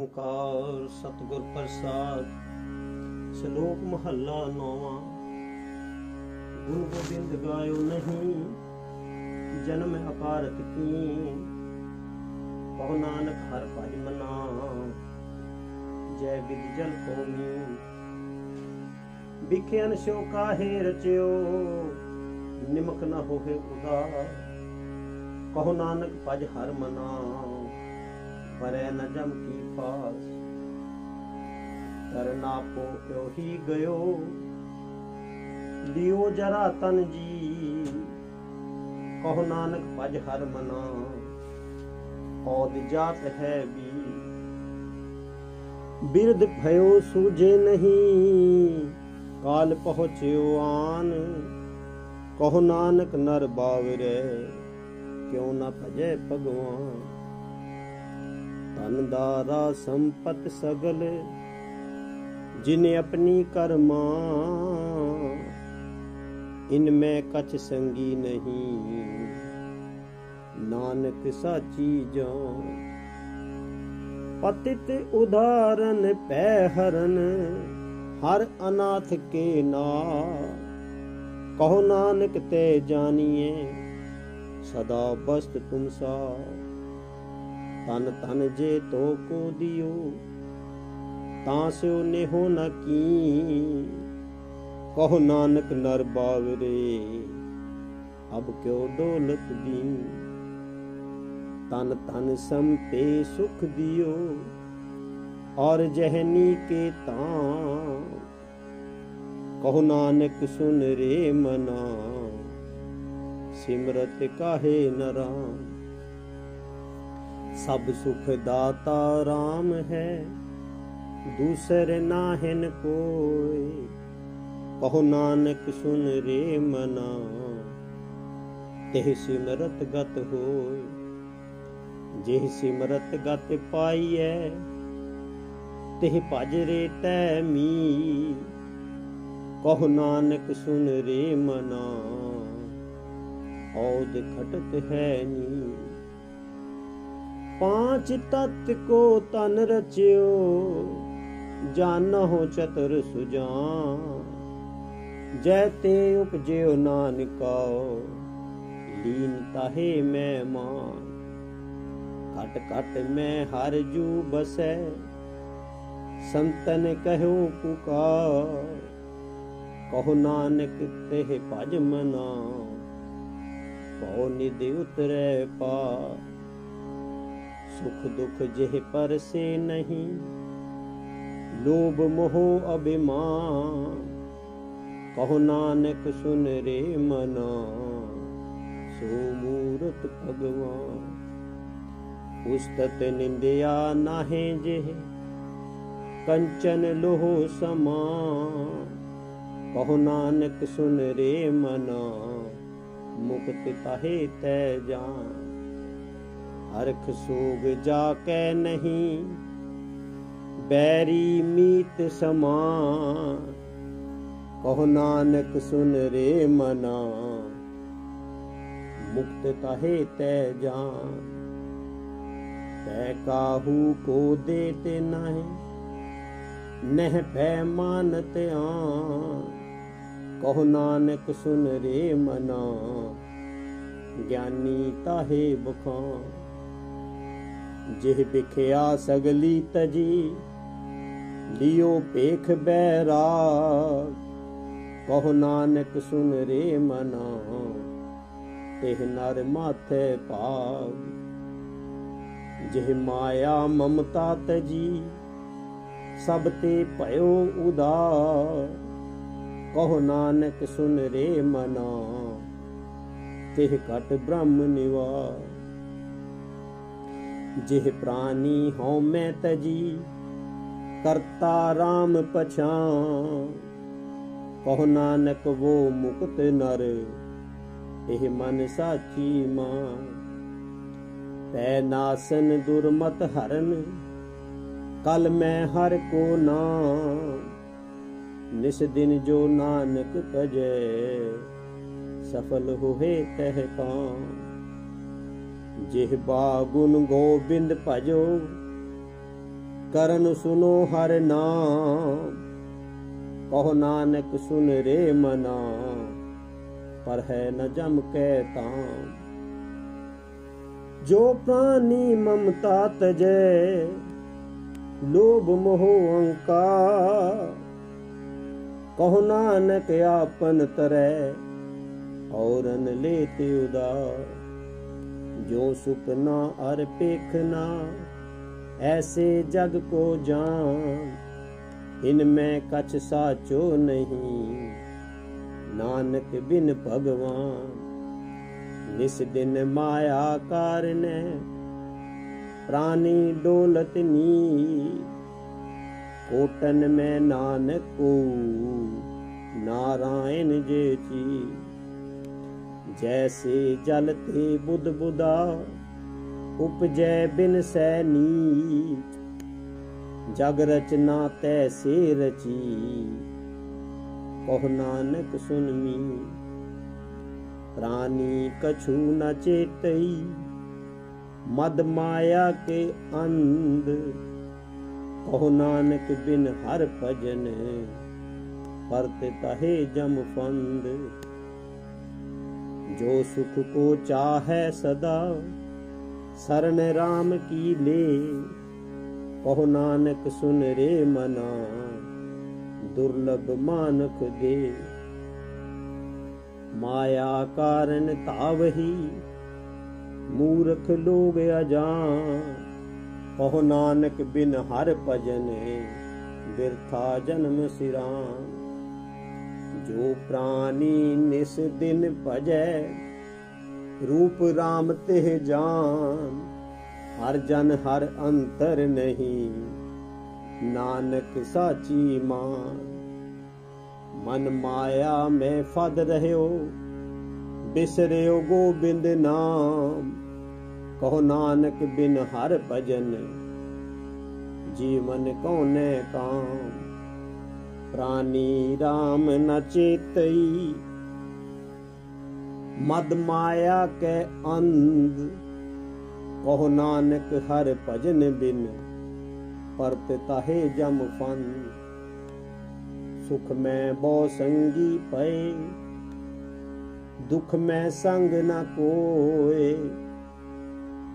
ਓੰਕਾਰ ਸਤਿਗੁਰ ਪ੍ਰਸਾਦ, ਸ਼ਲੋਕ ਮਹੱਲਾ ਨੌਵਾਂ। ਗੁਣ ਗੋਬਿੰਦ ਗਾਇਓ ਨਹੀਂ, ਜਨਮ ਅਕਾਰਤ ਕੀ ਬਹੁ ਨਾਨਕ ਹਰ ਭਜ ਮਨਾ ਜੈ ਵਿਦ ਜਲ ਕੋਮੀ ਵਿਖਿਆਨ ਸੋ ਕਾਹੇ ਰਚਿਓ, ਨਿਮਕ ਨ ਹੋਏ ਉਦਾਰ। ਕਹੋ ਨਾਨਕ ਭਜ ਹਰ ਮਨਾ ਪਰੈ ਨ ਜਮ ਕੀ ਫਾਸ। ਕਰਨਾ ਪੋ ਕਿਉ ਹੀ ਗਇਓ। ਲਿਓ ਜਰਾ ਤਨ ਜੀ। ਕਹੋ ਨਾਨਕ ਭਜ ਹਰ ਮਨਾ। ਔਦ ਜਾਤ ਹੈ ਵੀ। ਬਿਰਧ ਭਇਓ ਸੂਝੇ ਨਹੀਂ। ਕਾਲ ਪਹੁੰਚਿਓ ਆਨ। ਕਹੋ ਨਾਨਕ ਨਰ ਬਾਵਰੇ। ਕਿਉ ਨਾ ਭਜੈ ਭਗਵਾਨ। ਧਨ ਦਾਰਾ ਸੰਪਤ ਸਗਲ, ਜਿਨੇ ਆਪਣੀ ਕਰਮਾ ਇਨ ਮੈਂ ਕਛ ਸੰਗੀ ਨਹੀਂ। ਨਾਨਕ ਸਾਚੀ ਜਾਨ, ਪਤਿਤ ਉਦਾਰਨ ਪੈ ਹਰਨ, ਹਰ ਅਨਾਥ ਕੇ ਨਾ। ਕਹੋ ਨਾਨਕ ਤੇ ਜਾਣੀਏ ਸਦਾ ਬਸਤ ਤੁਮ ਸਾ ਤਨ ਤਨ ਜੇ ਤੋ ਕੋ ਦਿਓ, ਤਾਂ ਸਿਓ ਨਿਹੋ ਨ ਕੀ। ਕਹੋ ਨਾਨਕ ਨਰ ਬਾਵਰੇ, ਅਬ ਕਿਉ ਡੋਲਤ ਦੀ ਤਨ ਤਨ ਸੰਪੇ ਸੁਖ ਦਿਓ, ਔਰ ਜਹਨੀ ਕੇ ਤਾਂ। ਕਹੋ ਨਾਨਕ ਸੁਨ ਰੇ ਮਨਾ, ਸਿਮਰਤ ਕਾਹੇ ਨਰਾਮ ਸਭ ਸੁਖ ਦਾਤਾ RAM ਹੈ, ਦੂਸਰ ਨਾਹਿਨ ਕੋਈ ਕਹੋ ਨਾਨਕ ਸੁਨ ਰੇ ਮਨਾ, ਤਿਹ ਸਿਮਰਤ ਗਤ ਹੋਏ ਜਿਹ ਸਿਮਰਤ ਗਤ ਪਾਈਐ, ਤਿਹ ਭਜ ਰੇ ਤੈ ਮੀ ਕਹੋ ਨਾਨਕ ਸੁਨ ਰੇ ਮਨਾ, ਔਦ ਖਟਤ ਹੈ ਨੀ ਪਾਂਚ ਤਤ ਕੋ ਤਨ ਰਚਿਓ ਜਾਨਹੁ ਚਤੁਰ ਸੁਜਾਨ। ਜੈ ਤੇ ਉਪਜਿਓ ਨਾਨਕਾਓ ਲੀਨ ਤਾਹੇ ਮੈਂ ਮਾਨ। ਘਟ ਘਟ ਮੈਂ ਹਰ ਜੂ ਬਸੈ, ਸੰਤਨ ਕਹਿਓ ਪੁਕਾਰ। ਕਹੋ ਨਾਨਕ ਤੇ ਭਜ ਮਨਾ, ਪਉ ਨਿਦ ਉਤਰੈ ਪਾ ਸੁਖ ਦੁਖ ਜਿਹ ਪਰਸੇ ਨਹੀਂ। ਲੋਭ ਮੋਹ ਅਭਿਮਾਨ, ਕਹੋ ਨਾਨਕ ਸੁਨ ਰੇ ਮਨਾ। ਸੋ ਮੂਰਤ ਭਗਵਾਨ ਉਸਤਤ ਨਿੰਦਿਆ ਨਾਹੇ ਜਿਹ। ਕੰਚਨ ਲੋਹ ਸਮਾ ਕਹੋ ਨਾਨਕ ਸੁਨ ਰੇ ਮਨਾ। ਮੁਕਤ ਤਾਹੇ ਤੈ ਜਾਨ। ਹਰਖ ਸੋਗ ਜਾ ਕੈ ਨਹੀਂ, ਬੈਰੀ ਮੀਤ ਸਮਾ ਕਹੋ ਨਾਨਕ ਸੁਨ ਰੇ ਮਨਾ, ਮੁਕਤ ਤਾਹੇ ਤੈ ਜਾਨ। ਤੈ ਕਾਹੂ ਕੋ ਦੇ ਤੇ ਨਹੀਂ, ਨਹਿ ਭੈ ਮਾਨਤ ਆ ਕਹੋ ਨਾਨਕ ਸੁਨ ਰੇ ਮਨਾ, ਗਿਆਨੀ ਤਾਹੇ ਬਖਾਂ ਜਿਹ ਬਿਖਿਆ ਸਗਲੀ ਤਜੀ, ਲਿਓ ਪੇਖ ਬੈਰਾ ਕਹੋ ਨਾਨਕ ਸੁਨ ਰੇ ਮਨਾ, ਤਿਹ ਨਰ ਮਾਥੇ ਭਾਗ। ਜਿਹ ਮਾਇਆ ਮਮਤਾ ਤਜੀ, ਸਭ ਤੇ ਭਇਓ ਉਦਾਰ। ਕਹੋ ਨਾਨਕ ਸੁਨ ਰੇ ਮਨਾ, ਤਿਹ ਘਟ ਬ੍ਰਹਮ ਨਿਵਾਸ ਜਿਹ ਪ੍ਰਾਨੀ ਹਉ ਮੈਂ ਤਜੀ, ਕਰਤਾ RAM ਪਛਾਨ ਕਹੋ ਨਾਨਕ ਵੋ ਮੁਕਤ ਨਰ, ਇਹ ਮਨ ਸਾਚੀ ਮਾਂ ਤੈ ਨਾਸਨ ਦੁਰਮਤ ਹਰਨ, ਕਲ ਮੈਂ ਹਰ ਕੋ ਨਾਮ ਨਿਸ ਦਿਨ ਜੋ ਨਾਨਕ ਕਜੈ ਸਫਲ ਹੋਏ ਤਹ ਕਾਂ ਜਿਹ ਗੁਣ ਗੋਬਿੰਦ ਭਜੋ, ਕਰਨ ਸੁਨੋ ਹਰ ਨਾਮ, ਕਹੋ ਨਾਨਕ ਸੁਨ ਰੇ ਮਨਾ, ਪਰ ਹੈ ਨ ਜਮ ਕੈ ਤਾਮ। ਜੋ ਪ੍ਰਾਨੀ ਮਮਤਾ ਤਜੈ, ਲੋਭ ਮੋਹ ਅਹੰਕਾਰ ਕਹੋ ਨਾਨਕ ਆਪਨ ਤਰੈ, ਔਰਨ ਲੇਤੇ ਉਦਾਰ। ਜੋ ਸੁਪਨਾ ਅਰ ਪੇਖਨਾ ਐਸੇ ਜਗ ਕੋ ਜਾਨ ਇਨ ਮੈਂ ਕਛ ਸਾਚੋ ਨਹੀਂ। ਨਾਨਕ ਬਿਨ ਭਗਵਾਨ, ਨਿਸ ਦਿਨ ਮਾਇਆ ਕਾਰਨੈ ਪ੍ਰਾਨੀ ਡੋਲਤ ਨੀ ਕੋਟਨ ਮੈਂ ਨਾਨਕੂ ਨਾਰਾਇਣ ਜੇ ਚੀ ਜੈਸੇ ਜਲ ਤੇ ਬੁੱਧ ਬੁਦਾ, ਉਪਜੈ ਬਿਨ ਸੈ ਨੀਚ। ਜਗ ਰਚਨਾ ਤੈਸੇ ਰਚੀ, ਕਹ ਨਾਨਕ ਸੁਨਮੀ ਪ੍ਰਾਨੀ ਕਛੂ ਨ ਚੇਤਈ, ਮਦ ਮਾਇਆ ਕੇ ਅੰਧ। ਕਹ ਨਾਨਕ ਬਿਨ ਹਰ ਭਜਨ ਪਰਤੇ ਤਹੇ ਜਮ ਫੰਦ। ਜੋ ਸੁਖ ਕੋ ਚਾਹੈ ਸਦਾ, ਸਰਨ RAM ਕੀ ਲੇ? ਕਹੋ ਨਾਨਕ ਸੁਨ ਰੇ ਮਨਾ, ਦੁਰਲਭ ਮਾਨਖ ਦੇ ਮਾਇਆ ਕਾਰਨ ਤਾਵਹੀ ਮੂਰਖ ਲੋਗ ਅਜਾਨ। ਕਹੋ ਨਾਨਕ ਬਿਨ ਹਰ ਭਜਨ, ਬਿਰਥਾ ਜਨਮ ਸਿਰਾਂ ਜੋ ਪ੍ਰਾਨੀ ਨਿਸ ਦਿਨ ਭਜੈ, ਰੂਪ RAM ਤੇ ਜਾਨ, ਹਰ ਜਨ ਹਰ ਅੰਤਰ ਨਹੀਂ, ਨਾਨਕ ਸਾਚੀ ਮਾਨ। ਮਨ ਮਾਇਆ ਮੈਂ ਫਦ ਰਹਿਓ, ਬਿਸਰਿਓ ਗੋਬਿੰਦ ਨਾਮ, ਕਹੋ ਨਾਨਕ ਬਿਨ ਹਰ ਭਜਨ, ਜੀਵਨ ਕਉਨੇ ਕਾਮ। ਪ੍ਰਾਨੀ RAM ਨ ਚੇਤਈ ਮਦ ਮਾਇਆ ਕੈ ਅੰਧ, ਕਹੋ ਨਾਨਕ ਹਰ ਭਜਨ ਬਿਨ, ਪਰਤ ਤਾਹੇ ਜਮ ਫਨ ਸੁਖ ਮੈਂ ਬਹੁ ਸੰਗੀ ਪਏ, ਦੁਖ ਮੈਂ ਸੰਗ ਨ ਕੋਏ।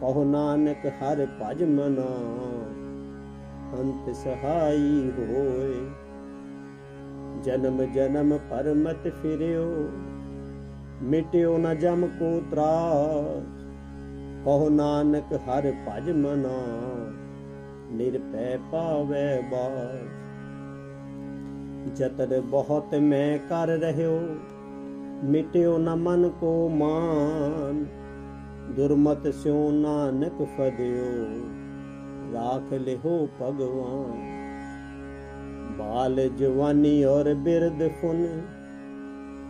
ਕਹੋ ਨਾਨਕ ਹਰ ਭਜ ਮਨਾ, ਅੰਤ ਸਹਾਈ ਹੋਏ। ਜਨਮ ਜਨਮ ਪਰਮਤ ਫਿਰਿਓ, ਮਿਟਿਓ ਨ ਜਮ ਕੋ ਤਰਾਸ। ਕਹੋ ਨਾਨਕ ਹਰ ਭਜ ਮਨਾ ਨਿਰਪੈ ਪਾਵੈ ਬਾਸ। ਜਤਨ ਬਹੁਤ ਮੈਂ ਕਰ ਰਹਿਓ, ਮਿਟਿਓ ਨ ਮਨ ਕੋ ਮਾਨ। ਦੁਰਮਤ ਸਿਓ ਨਾਨਕ ਫਦਿਓ, ਰਾਖ ਲਿਓ ਭਗਵਾਨ। ਬਾਲ ਜਵਾਨੀ ਔਰ ਬਿਰਦ ਫੁਨ,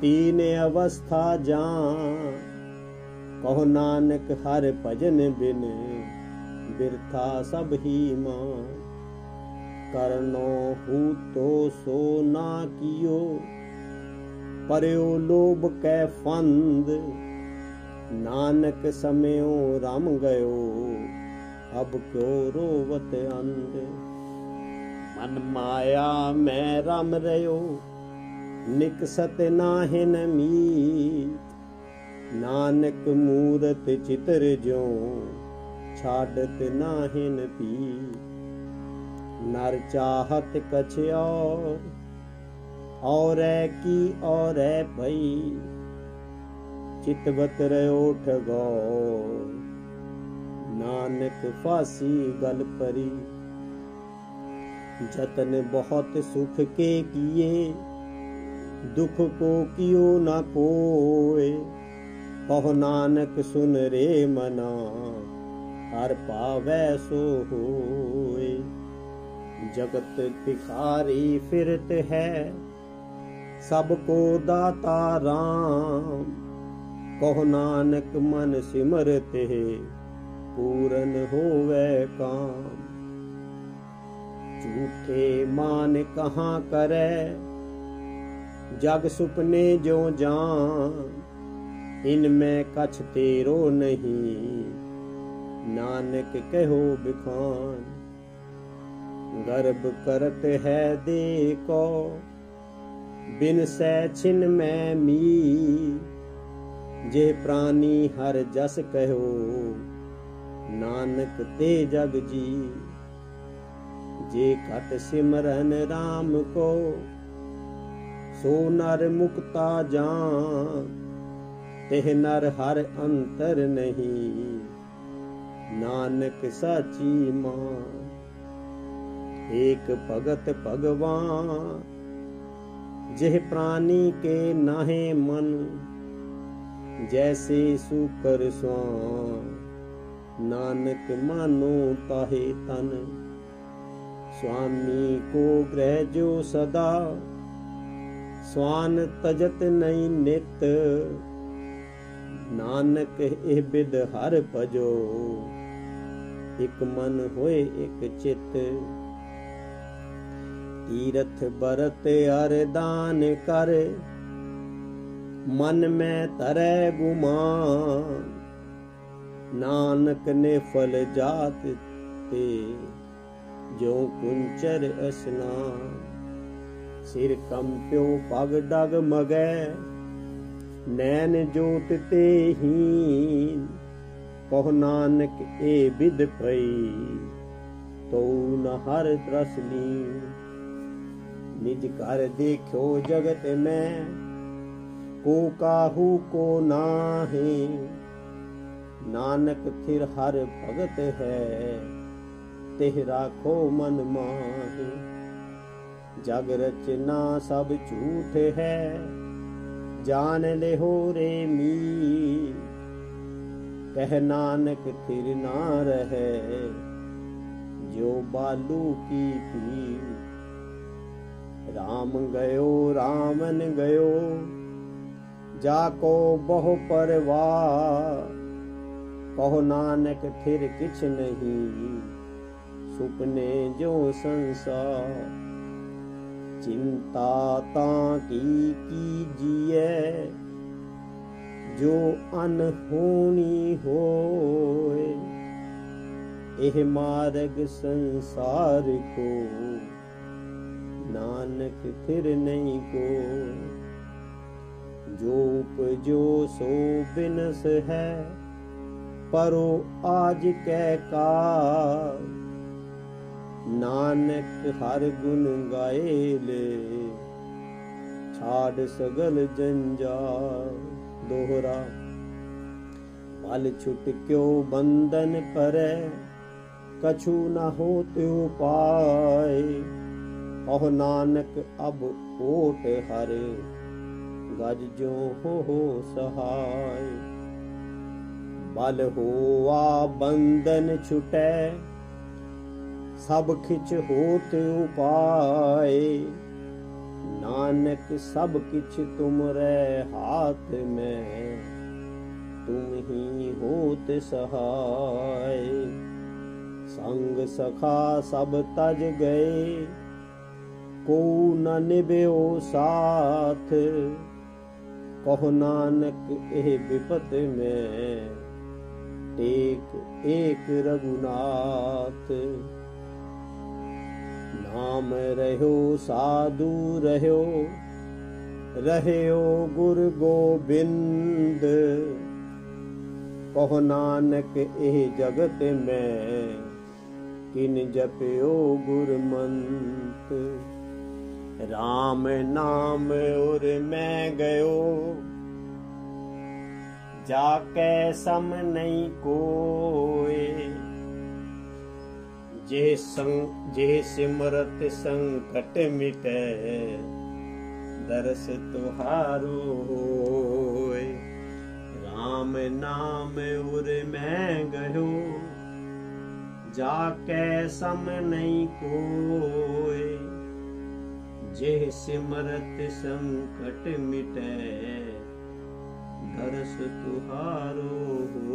ਤੀਨ ਅਵਸਥਾ ਜਾਨ। ਕਹੋ ਨਾਨਕ ਹਰ ਭਜਨ ਬਿਨ, ਬਿਰਥਾ ਸਭ ਹੀ ਮਾਨ। ਕਰਨੋ ਹੂ ਤੋ ਸੋ ਨਾ ਕੀਓ ਪਰਿਓ ਲੋਭ ਕੈ ਫੰਦ। ਨਾਨਕ ਸਮਿਓ ਰਮ ਗਇਓ, ਅਬ ਕਿਉ ਰੋਵਤ ਅੰਧ। ਮਨ ਮਾਇਆ, ਮੈਂ ਰਮ ਰਿਓ ਨਿਕਸਤ ਨਾਹਿਨ ਮੀਤ, ਨਾਨਕ ਮੂਰਤ ਚਿਤਰ ਜੋ ਛਾੜਤ ਨਾਹਿਨ ਪੀ ਨਰ ਚਾਹਤ ਕਛ ਔਰ ਔਰੈ ਕੀ ਔਰੈ ਭਈ। ਚਿਤਵਤ ਰਿਓ ਠਗੋ ਨਾਨਕ ਫਾਸੀ ਗਲ ਪਰੀ ਜਤਨ ਬਹੁਤ ਸੁਖ ਕੇ ਕੀਏ, ਦੁਖ ਕੋ ਕਿਉ ਨਾ ਕੋਏ। ਕਹੋ ਨਾਨਕ ਸੁਨ ਰੇ ਮਨਾ, ਹਰ ਪਾਵੈ ਸੋ ਹੋਏ। ਜਗਤ ਭਿਖਾਰੀ ਫਿਰਤ ਹੈ, ਸਭ ਕੋ ਦਾਤਾ RAM ਕਹੋ ਨਾਨਕ ਮਨ ਸਿਮਰਤੇ ਪੂਰਨ ਹੋਵੇ ਉਠੇ ਮਾਨ ਕਹਾਂ ਕਰੈ? ਜਗ ਸੁਪਨੇ ਜੋ ਜਾਨ, ਇਨ ਮੈਂ ਕਛ ਤੇਰੋ ਨਹੀਂ। ਨਾਨਕ ਕਹਿਓ ਬਿਖਾਨ, ਗਰਬ ਕਰਤ ਹੈ ਦੇਖੋ। ਬਿਨ ਸੈ ਛਿਨ ਮੈਂ ਮੀ ਜੇ ਪ੍ਰਾਨੀ ਹਰ ਜਸ ਕਹਿਓ, ਨਾਨਕ ਤੇ ਜਗ ਜੀ। ਜੇ ਘਟ ਸਿਮਰਨ RAM ਕੋ ਸੋ ਨਰ ਮੁਕਤਾ ਜਾਂ ਤਿਹ ਨਰ ਹਰ ਅੰਤਰ ਨਹੀਂ ਨਾਨਕ ਸਾਚੀ ਮਾਂ ਏਕ ਭਗਤ ਭਗਵਾਨ ਜਿਹ ਪ੍ਰਾਨੀ ਕੇ ਨਾਹੇ ਮਨ ਜੈਸੇ ਸੂਕਰ ਸਵਾਨ ਨਾਨਕ ਮਾਨੋ ਤਾਹੇ ਤਨ ਸੁਆਮੀ ਕੋ ਗ੍ਰਹਿ ਜੋ ਸਦਾ। ਸਵਾਨ ਤਜਤ ਨਹੀਂ ਨਿਤ। ਨਾਨਕ ਇਹ ਬਿਦ ਹਰ ਭਜੋ। ਇਕ ਮਨ ਹੋਏ ਇਕ ਚਿਤ। ਤੀਰਥ ਬਰਤ ਅਰਦਾਨ ਕਰ। ਮਨ ਮੈਂ ਤਰੈ ਗੁਮਾਨ। ਨਾਨਕ ਨੇ ਫਲ ਜਾਤ ਤੇ। ਜੋ ਕੁੰਚਰ ਅਸਨਾਨ ਸਿਰ ਕੰਪਿਓ ਪਗ ਡਗ ਮਗੈ। ਨੈਣ ਜੋਤ ਤੇ ਹੀਨ। ਕਹ ਨਾਨਕ ਏ ਵਿਦ ਪਈ। ਤੋ ਨ ਹਰ ਤਰਸ ਲੀ ਨਿਜ ਕਰ ਦੇਖਿਓ ਜਗਤ ਮੈਂ। ਕੋ ਕਾਹੂ ਕੋ ਨਾਹੀ। ਨਾਨਕ ਥਿਰ ਹਰ ਭਗਤ ਹੈ। ਤਿਹ ਰਾਖੋ ਮਨ ਮਾਹੀ ਜਗ ਰਚਨਾ ਸਭ ਝੂਠ ਹੈ ਜਾਣ ਲਿਹੋ ਰੇ ਮੀ ਕਹਿ ਨਾਨਕ ਥਿਰ ਨਾ ਰਹੇ ਜੋ ਬਾਲੂ ਕੀ ਪੀ ਰਾਮ ਗਇਓ ਰਾਮਨ ਗਇਓ ਜਾ ਕੋ ਬਹੁ ਪਰਵਾਰ ਕਹੋ ਨਾਨਕ ਫਿਰ ਕਿਛ ਨਹੀਂ ਸੁਪਨੇ ਜੋ ਸੰਸਾਰ, ਚਿੰਤਾ ਤਾਂ ਕੀ ਕੀ ਜੀਏ ਜੋ ਅਨਹੋਣੀ ਹੋਏ, ਇਹ ਮਾਰਗ ਸੰਸਾਰ ਕੋ। ਨਾਨਕ ਫਿਰ ਨਹੀਂ ਕੋ। ਜੋ ਉਪਜੋ ਸੋ ਬਿਨਸ ਹੈ, ਪਰੋ ਆਜ ਕੈ ਕਾ ਨਾਨਕ ਹਰ ਗੁਣ ਗਾਏ ਲੈ। ਛਾੜ ਸਗਲ ਜੰਜਾਲ ਦੋਹਰਾ। ਮਲ ਛੁਟ ਕਿਉ ਬੰਧਨ ਪਰੈ? ਕਛੂ ਨ ਹੋਤ ਉਪਾਏ ਕਹ ਨਾਨਕ ਅਬ ਓਟ ਹਰ। ਗਜ ਜੋ ਹੋ ਹੋ ਸਹਾਇ ਬਲ ਹੋਆ ਬੰਧਨ ਛੁਟੈ। ਸਭ ਖਿਚ ਹੋਤ ਉਪਾਏ। ਨਾਨਕ ਸਭ ਕਿਛ ਤੁਮਰੇ ਹਾਥ ਮੈਂ, ਤੁਮ ਹੀ ਹੋਤ ਸਹਾਇ ਸੰਗ ਸਖਾ ਸਭ ਤਜ ਗਏ ਕੋ ਨ ਨਿਭਿਓ ਸਾਥ। ਕਹੋ ਨਾਨਕ ਇਹ ਵਿਪਤ ਮੈਂ, ਟੇਕ ਏਕ ਰਗੁਨਾਥ ਨਾਮ ਰਹਿਓ, ਸਾਧੂ ਰਹਿਓ। ਰਹਿਓ ਗੁਰ ਗੋਬਿੰਦ। ਕਹੋ ਨਾਨਕ ਇਹ ਜਗਤ ਮੈਂ, ਕਿਨ ਜਪਿਓ ਗੁਰਮੰਤ। ਰਾਮ ਨਾਮ ਉਰ ਮੈਂ ਗਇਓ ਜਾ ਕੈ ਸਮ ਨਹੀਂ ਕੋਏ। ਜੇ ਸੰਗ ਜੇ ਸਿਮਰਤ ਸੰਕਟ ਮਿਟੈ, ਦਰਸ ਤੁਹਾਰੋ ਹੋਏ। RAM ਨਾਮ ਉਰ ਮੈਂ ਗਇਓ ਜਾ ਕੈ ਸਮ ਨਹੀਂ ਕੋਏ। ਜੇ ਸਿਮਰਤ ਸੰਕਟ ਮਿਟੈ, ਦਰਸ ਤੁਹਾਰੋ ਹੋ